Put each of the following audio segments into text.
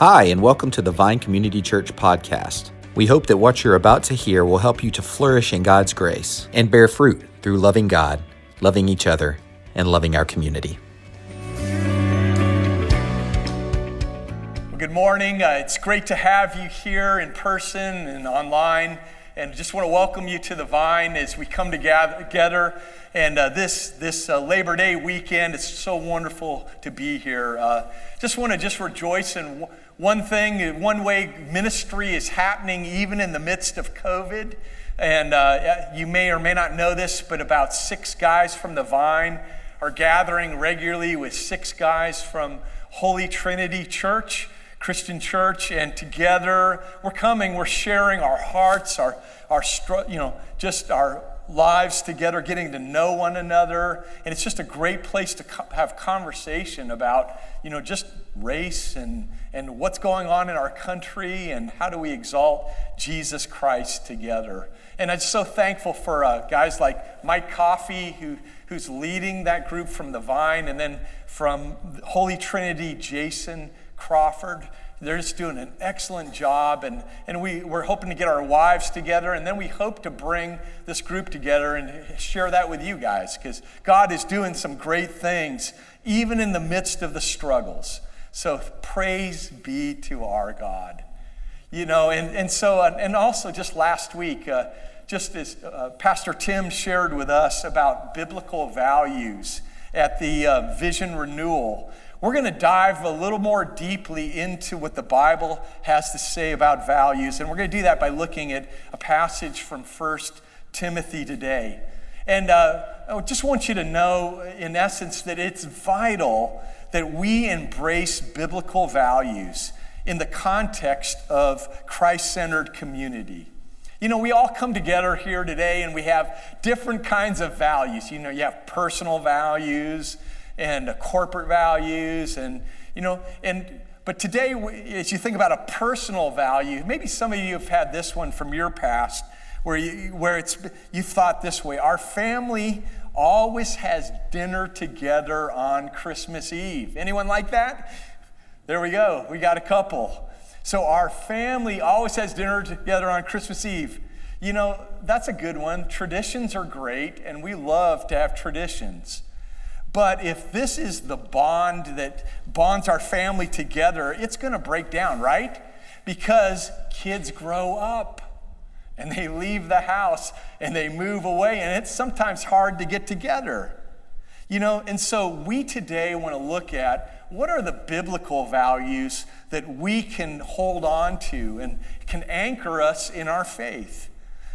Hi, and welcome to the Vine Community Church podcast. We hope that what you're about to hear will help you to flourish in God's grace and bear fruit through loving God, loving each other, and loving our community. Well, good morning. Uh, it's great to have you here in person and online. And just want to welcome you to the Vine as we come together. And uh, this, this uh, Labor Day weekend, it's so wonderful to be here. Uh, just want to just rejoice in one thing, one way ministry is happening even in the midst of COVID. And uh, you may or may not know this, but about six guys from the Vine are gathering regularly with six guys from Holy Trinity Church, Christian Church, and together we're coming, we're sharing our hearts, our, our you know, just our lives together, getting to know one another. And it's just a great place to co- have conversation about, you know, just race and and what's going on in our country and how do we exalt Jesus Christ together. And I'm so thankful for uh, guys like Mike Coffey, who, who's leading that group from the Vine, and then from Holy Trinity, Jason Crawford. They're just doing an excellent job, and, and we, we're hoping to get our wives together, and then we hope to bring this group together and share that with you guys, because God is doing some great things, even in the midst of the struggles. So praise be to our God. You know, and, and so, uh, and also just last week, uh, just as uh, Pastor Tim shared with us about biblical values at the uh, Vision Renewal, we're going to dive a little more deeply into what the Bible has to say about values. And we're going to do that by looking at a passage from 1 Timothy today. And uh, I just want you to know, in essence, that it's vital that we embrace biblical values in the context of Christ centered community. You know, we all come together here today and we have different kinds of values. You know, you have personal values and corporate values, and, you know, and but today, as you think about a personal value, maybe some of you have had this one from your past where, you, where it's, you thought this way our family always has dinner together on Christmas Eve. Anyone like that? There we go. We got a couple. So our family always has dinner together on Christmas Eve. You know, that's a good one. Traditions are great, and we love to have traditions. But if this is the bond that bonds our family together, it's going to break down, right? Because kids grow up and they leave the house and they move away, and it's sometimes hard to get together. You know, and so we today want to look at what are the biblical values that we can hold on to and can anchor us in our faith.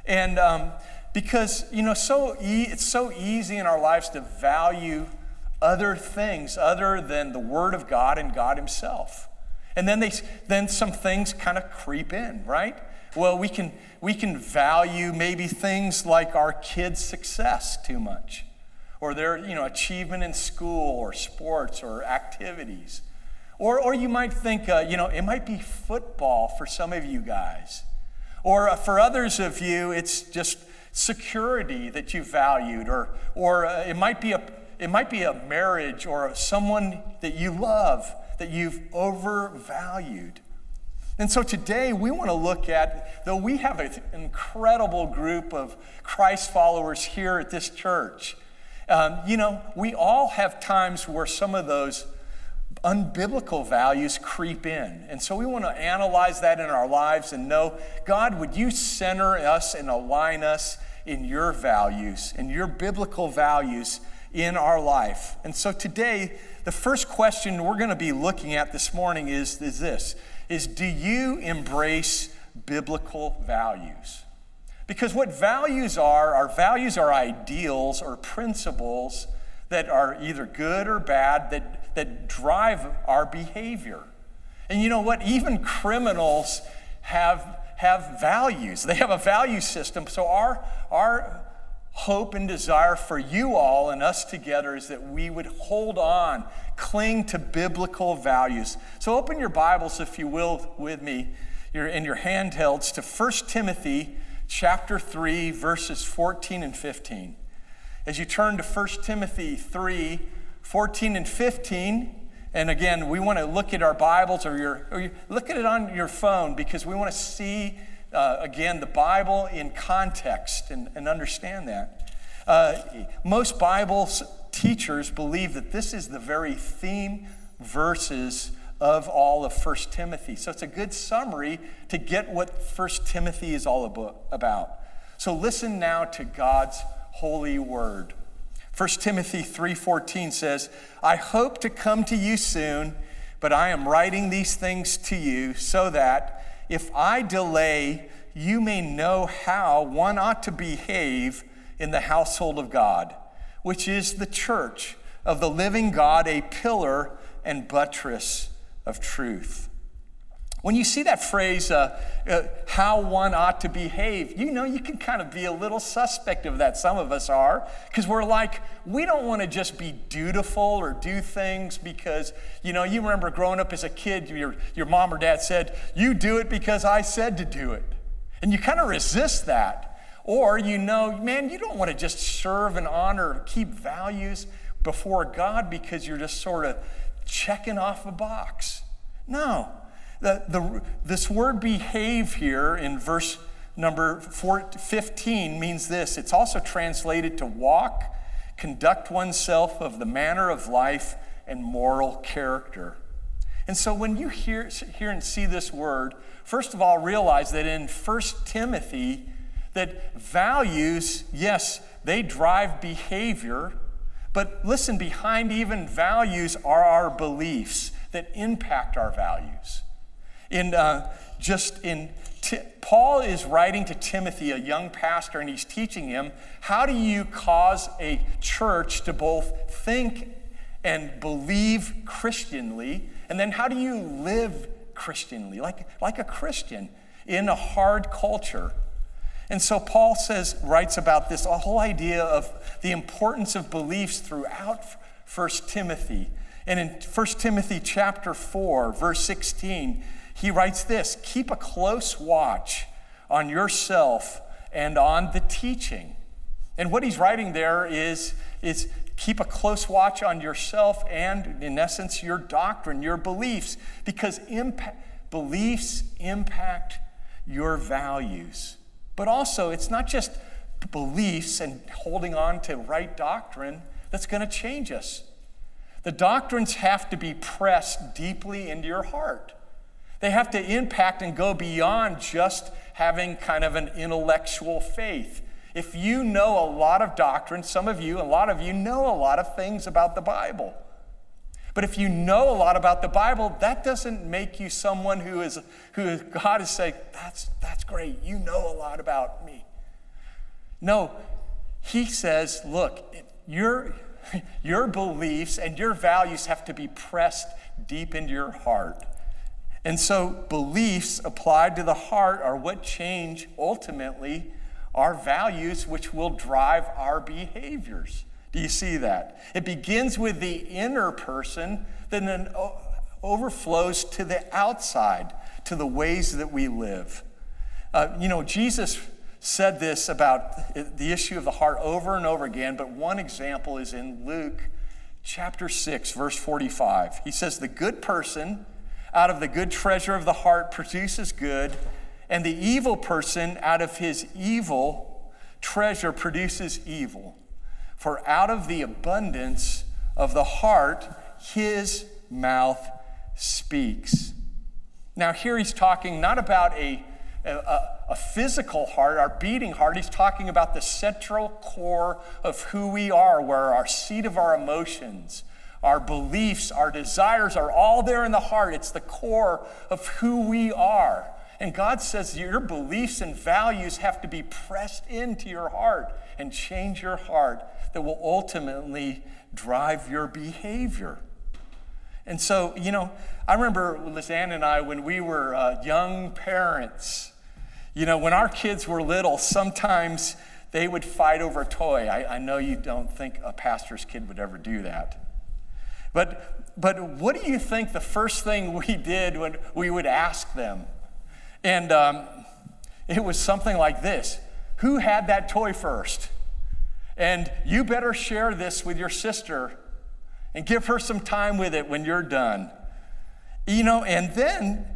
And um, because, you know, so e- it's so easy in our lives to value other things other than the Word of God and God Himself. And then, they, then some things kind of creep in, right? Well, we can, we can value maybe things like our kids' success too much, or their you know, achievement in school, or sports, or activities. Or, or you might think, uh, you know, it might be football for some of you guys. Or uh, for others of you, it's just security that you valued. Or, or uh, it, might be a, it might be a marriage or someone that you love that you've overvalued. And so today we want to look at, though we have an incredible group of Christ followers here at this church, um, you know, we all have times where some of those unbiblical values creep in. And so we want to analyze that in our lives and know, God, would you center us and align us in your values, in your biblical values in our life? And so today, the first question we're going to be looking at this morning is, is this is do you embrace biblical values? Because what values are, our values are ideals or principles that are either good or bad that, that drive our behavior. And you know what? Even criminals have, have values, they have a value system. So our, our hope and desire for you all and us together is that we would hold on, cling to biblical values. So open your Bibles, if you will, with me, you're in your handhelds to 1 Timothy chapter 3, verses 14 and 15. As you turn to 1 Timothy 3, 14 and 15, And again, we want to look at our Bibles or, your, or look at it on your phone because we want to see, uh, again, the Bible in context and, and understand that. Uh, most Bible teachers believe that this is the very theme verses of all of 1 Timothy. So it's a good summary to get what 1 Timothy is all about. So listen now to God's holy word. 1 Timothy 3:14 says, "I hope to come to you soon, but I am writing these things to you so that if I delay, you may know how one ought to behave in the household of God, which is the church of the living God, a pillar and buttress of truth." When you see that phrase, uh, uh, how one ought to behave, you know, you can kind of be a little suspect of that. Some of us are, because we're like, we don't want to just be dutiful or do things because, you know, you remember growing up as a kid, your, your mom or dad said, You do it because I said to do it. And you kind of resist that. Or you know, man, you don't want to just serve and honor, keep values before God because you're just sort of checking off a box. No. The, the, this word behave here in verse number 15 means this it's also translated to walk, conduct oneself of the manner of life, and moral character. And so when you hear, hear and see this word, first of all, realize that in 1 Timothy, that values, yes, they drive behavior, but listen, behind even values are our beliefs that impact our values. In uh, just in T- Paul is writing to Timothy, a young pastor, and he's teaching him how do you cause a church to both think and believe Christianly, and then how do you live Christianly, like, like a Christian in a hard culture. And so Paul says, writes about this a whole idea of the importance of beliefs throughout 1 Timothy. And in 1 Timothy chapter 4, verse 16, he writes this Keep a close watch on yourself and on the teaching. And what he's writing there is, is keep a close watch on yourself and, in essence, your doctrine, your beliefs, because beliefs impact your values. But also, it's not just beliefs and holding on to right doctrine that's going to change us. The doctrines have to be pressed deeply into your heart. They have to impact and go beyond just having kind of an intellectual faith. If you know a lot of doctrine, some of you, a lot of you know a lot of things about the Bible. But if you know a lot about the Bible, that doesn't make you someone who is who God is saying, that's that's great. You know a lot about me. No, he says, look, your your beliefs and your values have to be pressed deep into your heart. And so, beliefs applied to the heart are what change ultimately our values, which will drive our behaviors. Do you see that? It begins with the inner person, then it overflows to the outside, to the ways that we live. Uh, you know, Jesus said this about the issue of the heart over and over again, but one example is in Luke chapter 6, verse 45. He says, The good person out of the good treasure of the heart produces good, and the evil person out of his evil treasure produces evil. For out of the abundance of the heart, his mouth speaks. Now, here he's talking not about a, a, a, physical heart, our beating heart. He's talking about the central core of who we are, where our seat of our emotions, our beliefs, our desires are all there in the heart. It's the core of who we are. And God says your beliefs and values have to be pressed into your heart and change your heart that will ultimately drive your behavior. And so, you know, I remember Lizanne and I, when we were uh, young parents, you know, when our kids were little, sometimes they would fight over a toy. I, I know you don't think a pastor's kid would ever do that. But, but what do you think the first thing we did when we would ask them? And um, it was something like this Who had that toy first? And you better share this with your sister. and give her some time with it when you're done. You know, and then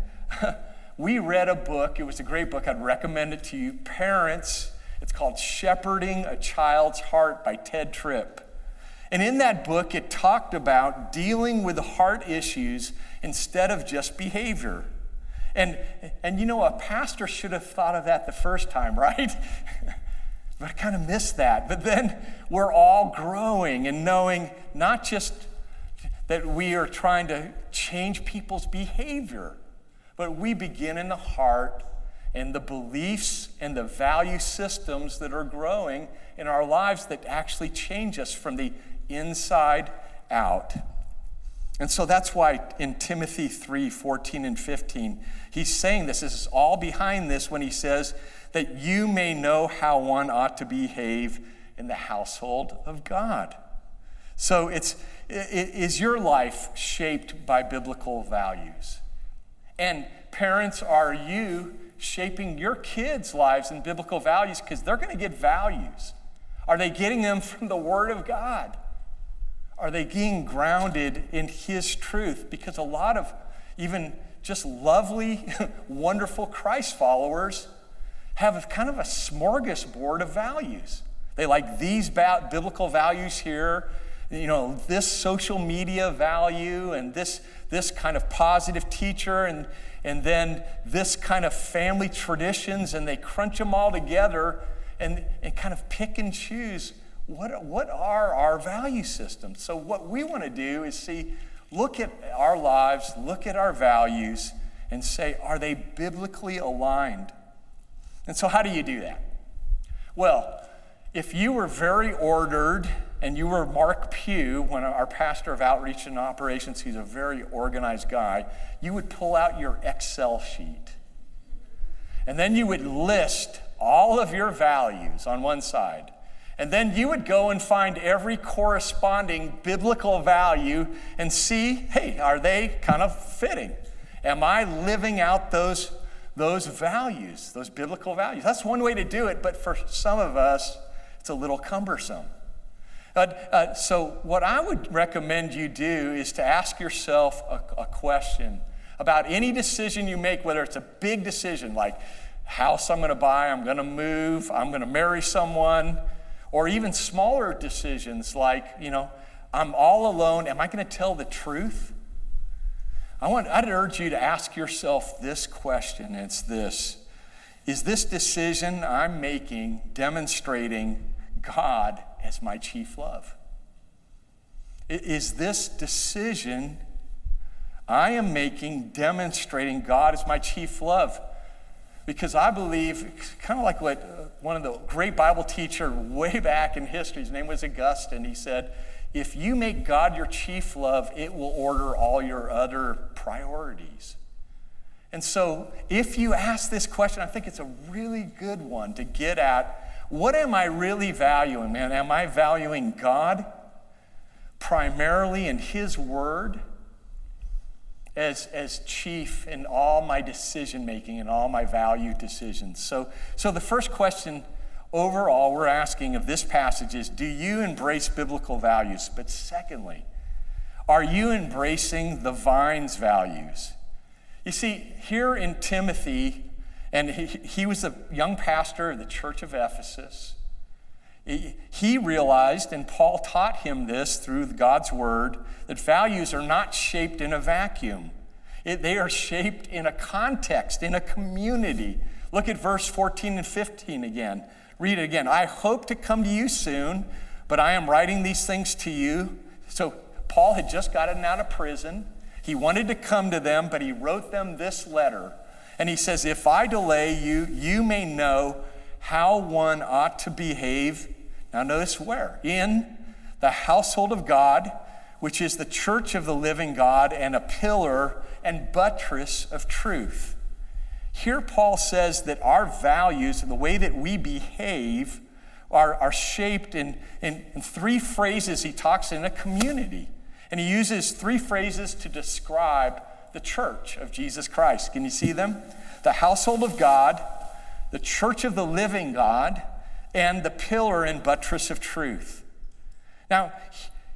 we read a book. It was a great book. I'd recommend it to you. Parents, it's called Shepherding a Child's Heart by Tedd Tripp. And in that book, it talked about dealing with heart issues instead of just behavior. And, and you know, a pastor should have thought of that the first time, right? but I kind of missed that. But then we're all growing and knowing not just that we are trying to change people's behavior, but we begin in the heart and the beliefs and the value systems that are growing in our lives that actually change us from the inside out. And so that's why in Timothy 3 14 and 15, he's saying this. This is all behind this when he says that you may know how one ought to behave in the household of God. So it's, is your life shaped by biblical values? And parents, are you shaping your kids' lives in biblical values? Because they're going to get values. Are they getting them from the Word of God? Are they being grounded in His truth? Because a lot of even just lovely, wonderful Christ followers have kind of a smorgasbord of values. They like these biblical values here, you know, this social media value and this, this kind of positive teacher and, and then this kind of family traditions, and they crunch them all together and, and kind of pick and choose what, what are our value systems? So, what we want to do is see, look at our lives, look at our values, and say, are they biblically aligned? And so, how do you do that? Well, if you were very ordered and you were Mark Pugh, when our pastor of outreach and operations, he's a very organized guy, you would pull out your Excel sheet. And then you would list all of your values on one side. And then you would go and find every corresponding biblical value and see hey, are they kind of fitting? Am I living out those, those values, those biblical values? That's one way to do it, but for some of us, it's a little cumbersome. Uh, uh, so, what I would recommend you do is to ask yourself a, a question about any decision you make, whether it's a big decision like house I'm going to buy, I'm going to move, I'm going to marry someone or even smaller decisions like, you know, I'm all alone. Am I going to tell the truth? I want, I'd urge you to ask yourself this question. It's this Is this decision I'm making demonstrating God as my chief love? Is this decision I am making demonstrating God as my chief love? Because I believe, kind of like what uh, one of the great Bible teacher way back in history, his name was Augustine, he said, if you make God your chief love, it will order all your other priorities. And so, if you ask this question, I think it's a really good one to get at what am I really valuing, man? Am I valuing God primarily in His Word? As, as chief in all my decision making and all my value decisions. So, so the first question overall we're asking of this passage is do you embrace biblical values? But secondly, are you embracing the vine's values? You see, here in Timothy, and he, he was a young pastor of the church of Ephesus. He realized, and Paul taught him this through God's word, that values are not shaped in a vacuum. It, they are shaped in a context, in a community. Look at verse 14 and 15 again. Read it again. I hope to come to you soon, but I am writing these things to you. So, Paul had just gotten out of prison. He wanted to come to them, but he wrote them this letter. And he says, If I delay you, you may know how one ought to behave. Now, notice where? In the household of God, which is the church of the living God and a pillar and buttress of truth. Here, Paul says that our values and the way that we behave are, are shaped in, in, in three phrases he talks in a community. And he uses three phrases to describe the church of Jesus Christ. Can you see them? The household of God, the church of the living God, and the pillar and buttress of truth. Now,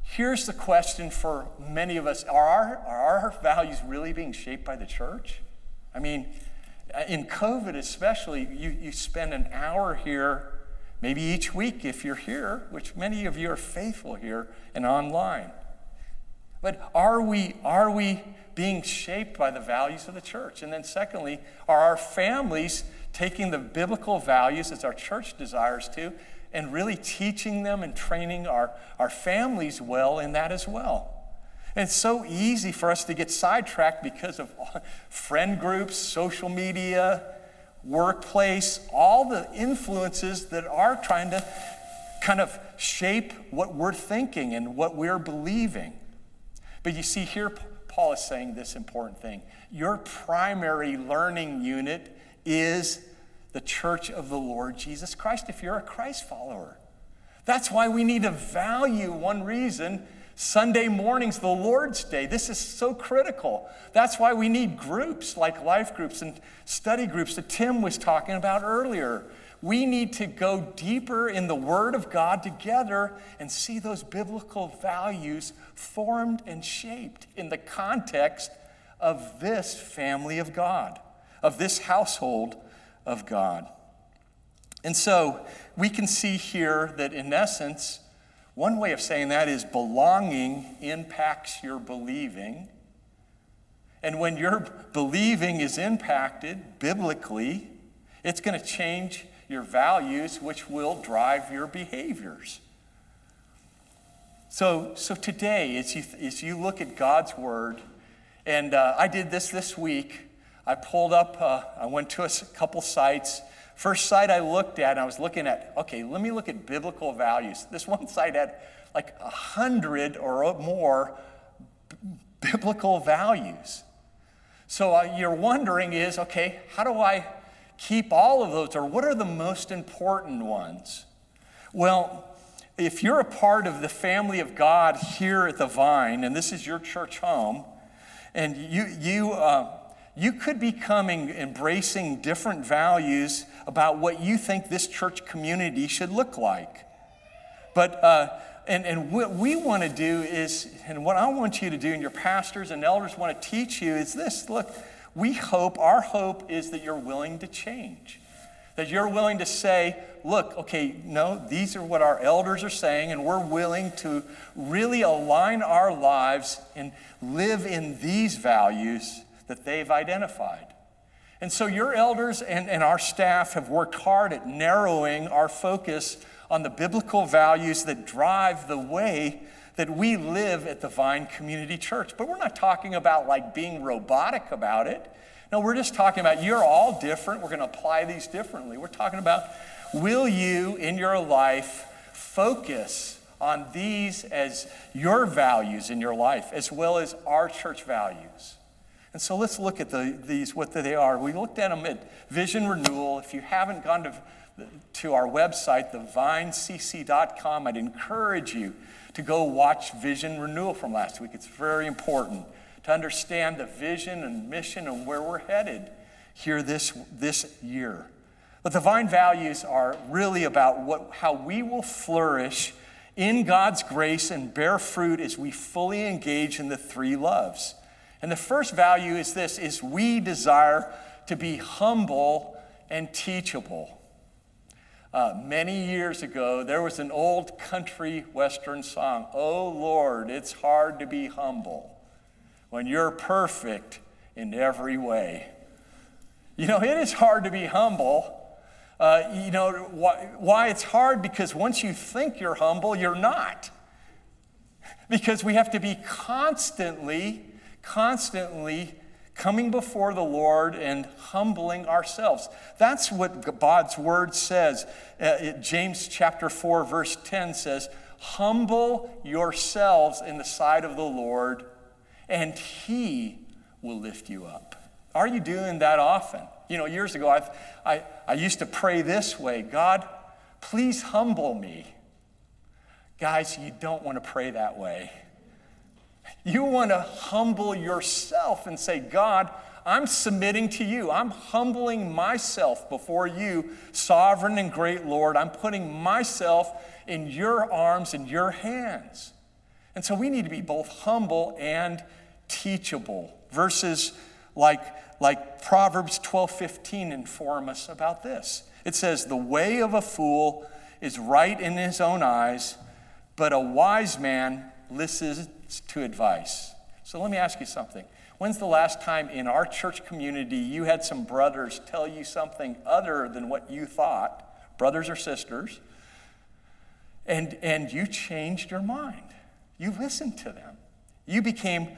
here's the question for many of us are our, are our values really being shaped by the church? I mean, in COVID especially, you, you spend an hour here, maybe each week if you're here, which many of you are faithful here and online. But are we, are we being shaped by the values of the church? And then, secondly, are our families taking the biblical values as our church desires to and really teaching them and training our, our families well in that as well? And it's so easy for us to get sidetracked because of friend groups, social media, workplace, all the influences that are trying to kind of shape what we're thinking and what we're believing. But you see, here Paul is saying this important thing. Your primary learning unit is the church of the Lord Jesus Christ if you're a Christ follower. That's why we need to value one reason Sunday morning's the Lord's Day. This is so critical. That's why we need groups like life groups and study groups that Tim was talking about earlier. We need to go deeper in the Word of God together and see those biblical values formed and shaped in the context of this family of God, of this household of God. And so we can see here that in essence, one way of saying that is belonging impacts your believing. And when your believing is impacted biblically, it's going to change your values, which will drive your behaviors. So, so today, as you, as you look at God's Word, and uh, I did this this week, I pulled up, uh, I went to a couple sites First site I looked at, I was looking at, okay, let me look at biblical values. This one site had like a hundred or more b- biblical values. So uh, you're wondering is, okay, how do I keep all of those, or what are the most important ones? Well, if you're a part of the family of God here at the Vine, and this is your church home, and you, you, uh, you could be coming embracing different values about what you think this church community should look like. But, uh, and, and what we want to do is, and what I want you to do, and your pastors and elders want to teach you is this look, we hope, our hope is that you're willing to change. That you're willing to say, look, okay, no, these are what our elders are saying, and we're willing to really align our lives and live in these values that they've identified. And so your elders and, and our staff have worked hard at narrowing our focus on the biblical values that drive the way that we live at the Vine Community Church. But we're not talking about like being robotic about it. No, we're just talking about you're all different. We're going to apply these differently. We're talking about will you in your life focus on these as your values in your life as well as our church values? And so let's look at the, these, what they are. We looked at them at Vision Renewal. If you haven't gone to, to our website, thevinecc.com, I'd encourage you to go watch Vision Renewal from last week. It's very important to understand the vision and mission and where we're headed here this, this year. But the vine values are really about what, how we will flourish in God's grace and bear fruit as we fully engage in the three loves. And the first value is this is we desire to be humble and teachable. Uh, many years ago, there was an old country western song, Oh Lord, it's hard to be humble when you're perfect in every way. You know, it is hard to be humble. Uh, you know, why, why it's hard? Because once you think you're humble, you're not. Because we have to be constantly constantly coming before the Lord and humbling ourselves. That's what God's word says. Uh, James chapter 4, verse 10 says, Humble yourselves in the sight of the Lord, and he will lift you up. Are you doing that often? You know, years ago, I've, I, I used to pray this way God, please humble me. Guys, you don't want to pray that way. You want to humble yourself and say, God, I'm submitting to you. I'm humbling myself before you, sovereign and great Lord. I'm putting myself in your arms and your hands. And so we need to be both humble and teachable. Verses like, like Proverbs 12 15 inform us about this. It says, The way of a fool is right in his own eyes, but a wise man listens to advice. So let me ask you something. When's the last time in our church community you had some brothers tell you something other than what you thought, brothers or sisters, and, and you changed your mind? You listened to them. You became,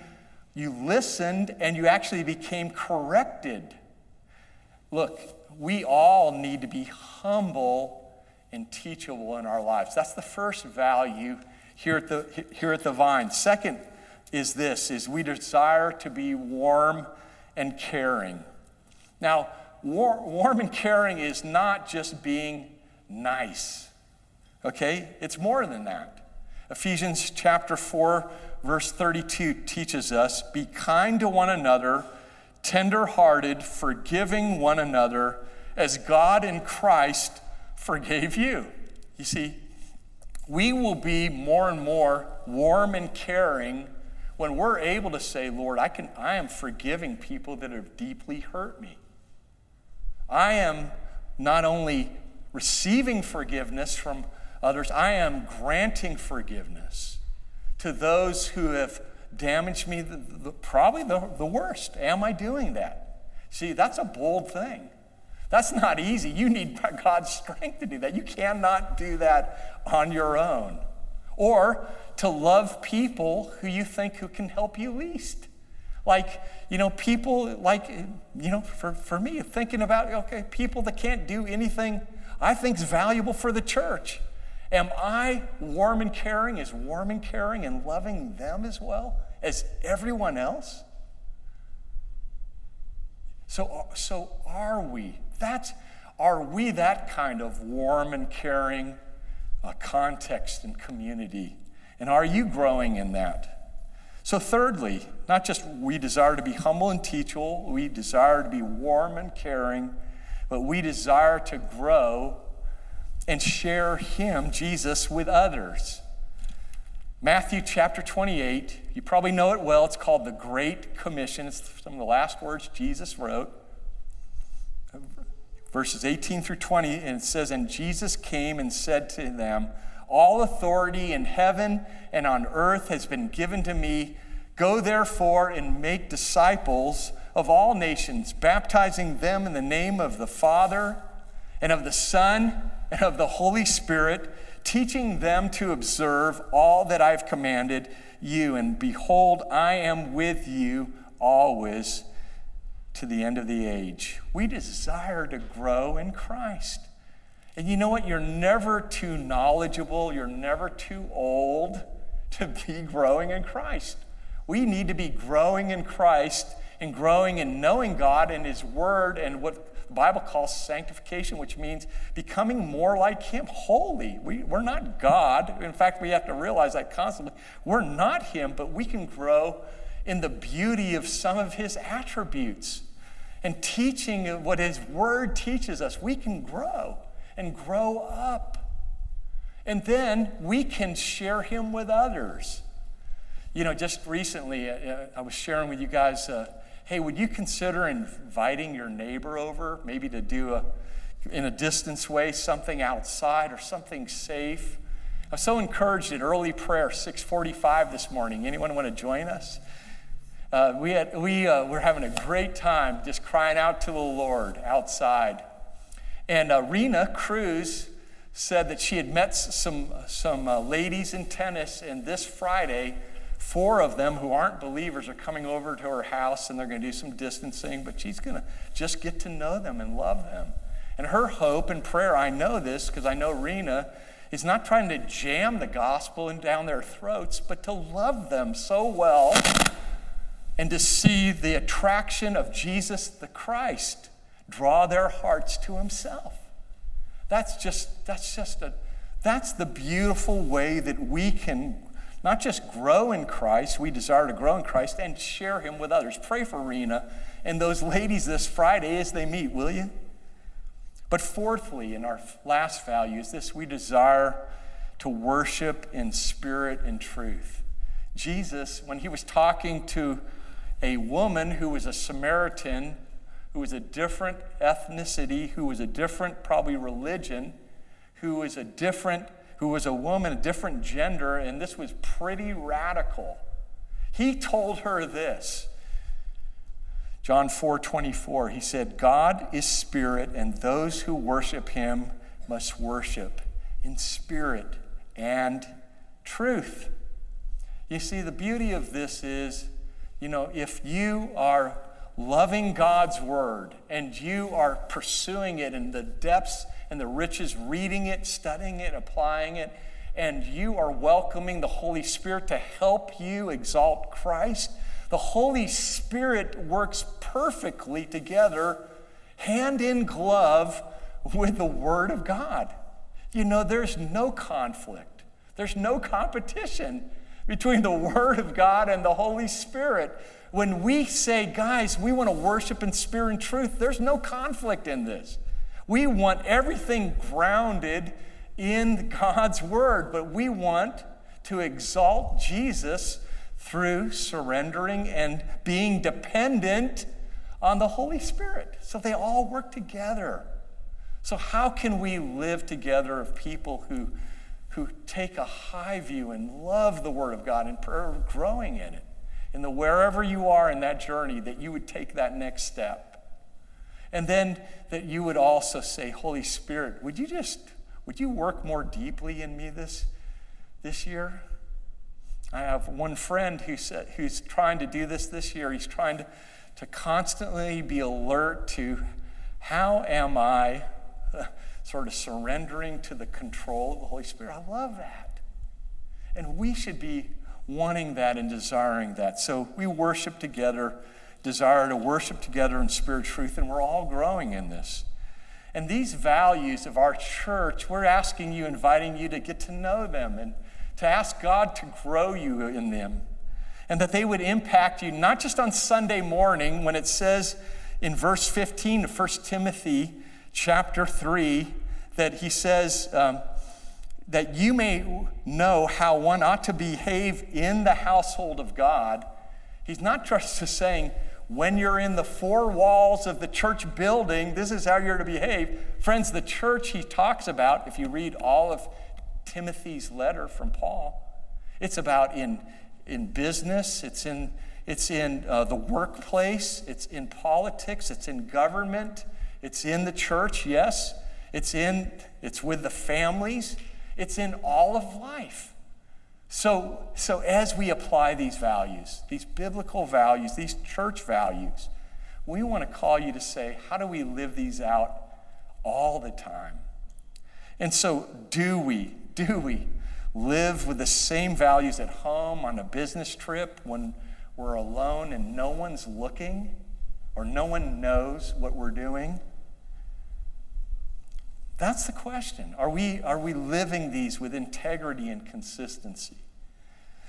you listened and you actually became corrected. Look, we all need to be humble and teachable in our lives. That's the first value here at the, here at the vine. Second is this, is we desire to be warm and caring. Now, war, warm and caring is not just being nice, okay? It's more than that. Ephesians chapter 4, verse 32 teaches us be kind to one another, tender hearted, forgiving one another, as God in Christ forgave you. You see, we will be more and more warm and caring when we're able to say, Lord, I, can, I am forgiving people that have deeply hurt me. I am not only receiving forgiveness from others, I am granting forgiveness to those who have damaged me the, the, probably the, the worst. Am I doing that? See, that's a bold thing. That's not easy. You need God's strength to do that. You cannot do that on your own. Or to love people who you think who can help you least. Like, you know, people like, you know, for, for me, thinking about, okay, people that can't do anything I think is valuable for the church. Am I warm and caring, as warm and caring and loving them as well as everyone else? So, so are we? That's, are we that kind of warm and caring uh, context and community? And are you growing in that? So, thirdly, not just we desire to be humble and teachable, we desire to be warm and caring, but we desire to grow and share Him, Jesus, with others. Matthew chapter 28, you probably know it well. It's called the Great Commission. It's some of the last words Jesus wrote. Verses 18 through 20, and it says, And Jesus came and said to them, All authority in heaven and on earth has been given to me. Go therefore and make disciples of all nations, baptizing them in the name of the Father and of the Son and of the Holy Spirit, teaching them to observe all that I've commanded you. And behold, I am with you always to the end of the age. We desire to grow in Christ. And you know what? You're never too knowledgeable, you're never too old to be growing in Christ. We need to be growing in Christ and growing in knowing God and His Word and what the Bible calls sanctification, which means becoming more like Him, holy. We, we're not God. In fact, we have to realize that constantly. We're not Him, but we can grow in the beauty of some of His attributes. And teaching what His Word teaches us, we can grow and grow up. And then we can share Him with others. You know, just recently, uh, I was sharing with you guys. Uh, hey, would you consider inviting your neighbor over, maybe to do a, in a distance way, something outside or something safe? I was so encouraged at early prayer, 645 this morning. Anyone want to join us? Uh, we had, we uh, were having a great time just crying out to the Lord outside. And uh, Rena Cruz said that she had met some, some uh, ladies in tennis, and this Friday, Four of them who aren't believers are coming over to her house and they're going to do some distancing, but she's going to just get to know them and love them. And her hope and prayer, I know this because I know Rena, is not trying to jam the gospel in down their throats, but to love them so well and to see the attraction of Jesus the Christ draw their hearts to himself. That's just that's just a that's the beautiful way that we can not just grow in Christ, we desire to grow in Christ and share Him with others. Pray for Rena and those ladies this Friday as they meet, will you? But fourthly, in our last value, is this we desire to worship in spirit and truth. Jesus, when he was talking to a woman who was a Samaritan, who was a different ethnicity, who was a different, probably religion, who was a different, who was a woman, a different gender, and this was pretty radical. He told her this. John 4 24, he said, God is spirit, and those who worship him must worship in spirit and truth. You see, the beauty of this is, you know, if you are loving God's word and you are pursuing it in the depths and the riches, reading it, studying it, applying it, and you are welcoming the Holy Spirit to help you exalt Christ, the Holy Spirit works perfectly together, hand in glove with the Word of God. You know, there's no conflict, there's no competition between the Word of God and the Holy Spirit. When we say, guys, we want to worship in spirit and truth, there's no conflict in this. We want everything grounded in God's Word, but we want to exalt Jesus through surrendering and being dependent on the Holy Spirit. So they all work together. So, how can we live together of people who who take a high view and love the Word of God and are growing in it. And the wherever you are in that journey, that you would take that next step. And then that you would also say, Holy Spirit, would you just, would you work more deeply in me this, this year? I have one friend who said, who's trying to do this this year. He's trying to, to constantly be alert to how am I sort of surrendering to the control of the Holy Spirit. I love that. And we should be wanting that and desiring that. So we worship together, desire to worship together in spirit truth, and we're all growing in this. And these values of our church, we're asking you, inviting you to get to know them and to ask God to grow you in them. And that they would impact you not just on Sunday morning when it says in verse 15 of 1 Timothy chapter 3 that he says um, that you may know how one ought to behave in the household of God. He's not just saying, when you're in the four walls of the church building, this is how you're to behave. Friends, the church he talks about, if you read all of Timothy's letter from Paul, it's about in, in business, it's in, it's in uh, the workplace, it's in politics, it's in government, it's in the church, yes. It's in it's with the families. It's in all of life. So, so as we apply these values, these biblical values, these church values, we want to call you to say, how do we live these out all the time? And so, do we, do we live with the same values at home, on a business trip, when we're alone and no one's looking or no one knows what we're doing? That's the question. Are we, are we living these with integrity and consistency?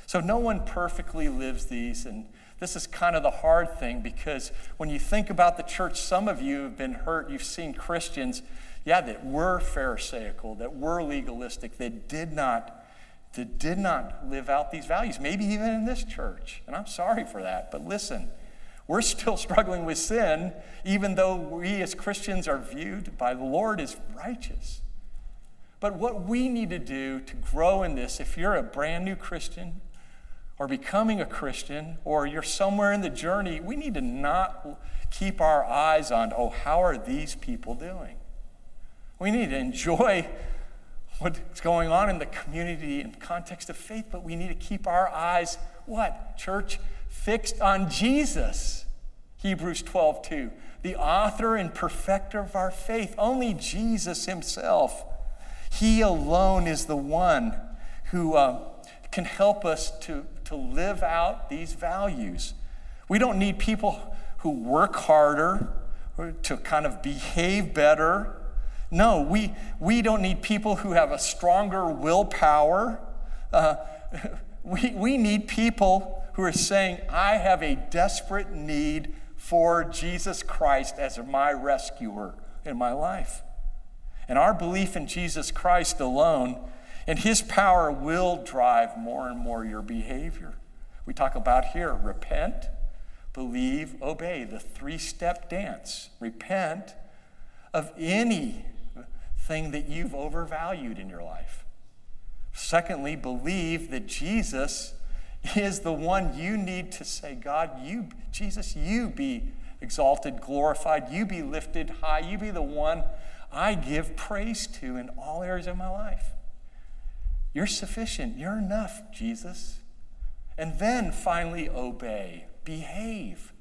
So, no one perfectly lives these, and this is kind of the hard thing because when you think about the church, some of you have been hurt. You've seen Christians, yeah, that were Pharisaical, that were legalistic, that did not, that did not live out these values, maybe even in this church. And I'm sorry for that, but listen, we're still struggling with sin, even though we as Christians are viewed by the Lord as righteous. But what we need to do to grow in this, if you're a brand new Christian or becoming a Christian or you're somewhere in the journey, we need to not keep our eyes on, oh, how are these people doing? We need to enjoy what's going on in the community in context of faith, but we need to keep our eyes, what? Church, fixed on Jesus. Hebrews 12, 2. The author and perfecter of our faith, only Jesus Himself. He alone is the one who uh, can help us to, to live out these values. We don't need people who work harder to kind of behave better. No, we, we don't need people who have a stronger willpower. Uh, we, we need people who are saying, I have a desperate need for Jesus Christ as my rescuer in my life. And our belief in Jesus Christ alone and his power will drive more and more your behavior. We talk about here repent, believe, obey, the three step dance. Repent of anything that you've overvalued in your life. Secondly, believe that Jesus is the one you need to say, God, you, Jesus, you be exalted, glorified, you be lifted high, you be the one I give praise to in all areas of my life. You're sufficient, you're enough, Jesus. And then finally, obey, behave.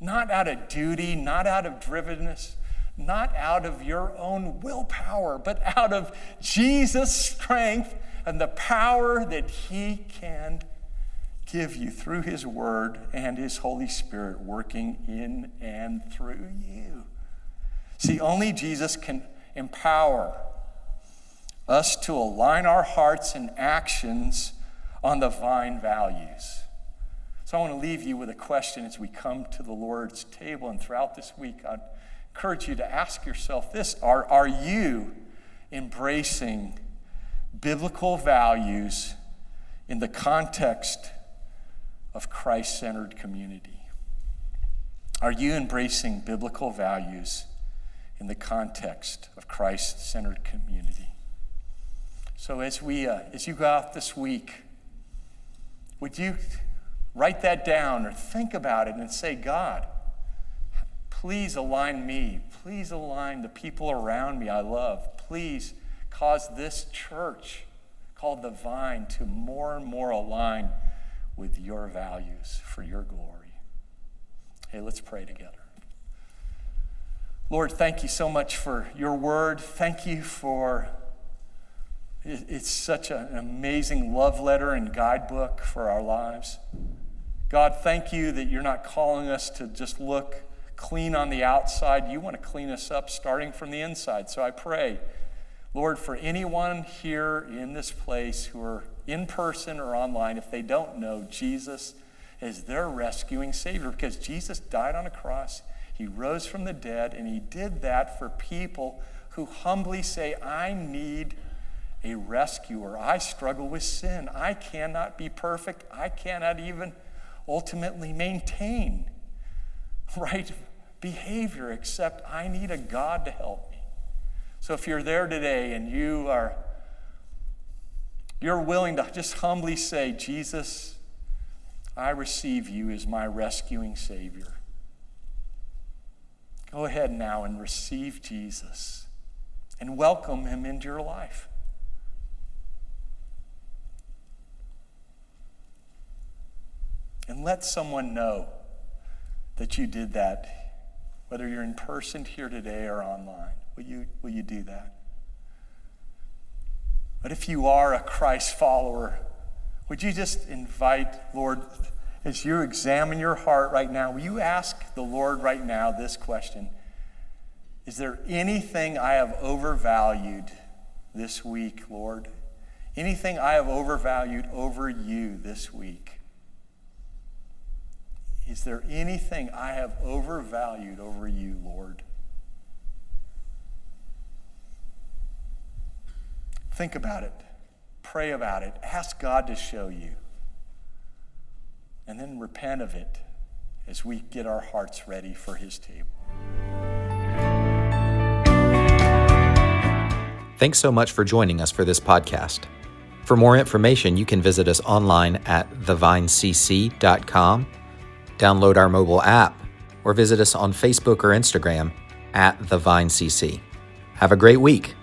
Not out of duty, not out of drivenness, not out of your own willpower, but out of Jesus' strength and the power that He can give you through His Word and His Holy Spirit working in and through you. See, only Jesus can empower us to align our hearts and actions on the vine values. So I want to leave you with a question as we come to the Lord's table and throughout this week. I encourage you to ask yourself this Are, are you embracing biblical values in the context of Christ centered community? Are you embracing biblical values in the context of Christ centered community? So, as, we, uh, as you go out this week, would you write that down or think about it and say, God, please align me. Please align the people around me I love. Please cause this church called the Vine to more and more align with your values for your glory. Hey, let's pray together. Lord, thank you so much for your word. Thank you for it's such an amazing love letter and guidebook for our lives. God, thank you that you're not calling us to just look clean on the outside. You want to clean us up starting from the inside. So I pray, Lord, for anyone here in this place who are in person or online, if they don't know Jesus as their rescuing Savior, because Jesus died on a cross, He rose from the dead, and He did that for people who humbly say, I need a rescuer. I struggle with sin. I cannot be perfect. I cannot even ultimately maintain right behavior except I need a God to help me. So if you're there today and you are you're willing to just humbly say, Jesus, I receive you as my rescuing Savior. Go ahead now and receive Jesus and welcome him into your life. and let someone know that you did that, whether you're in person here today or online. Will you, will you do that? But if you are a Christ follower, would you just invite, Lord, as you examine your heart right now, will you ask the Lord right now this question Is there anything I have overvalued this week, Lord? Anything I have overvalued over you this week? Is there anything I have overvalued over you, Lord? Think about it. Pray about it. Ask God to show you. And then repent of it as we get our hearts ready for His table. Thanks so much for joining us for this podcast. For more information, you can visit us online at thevinecc.com download our mobile app, or visit us on Facebook or Instagram at The Vine Have a great week.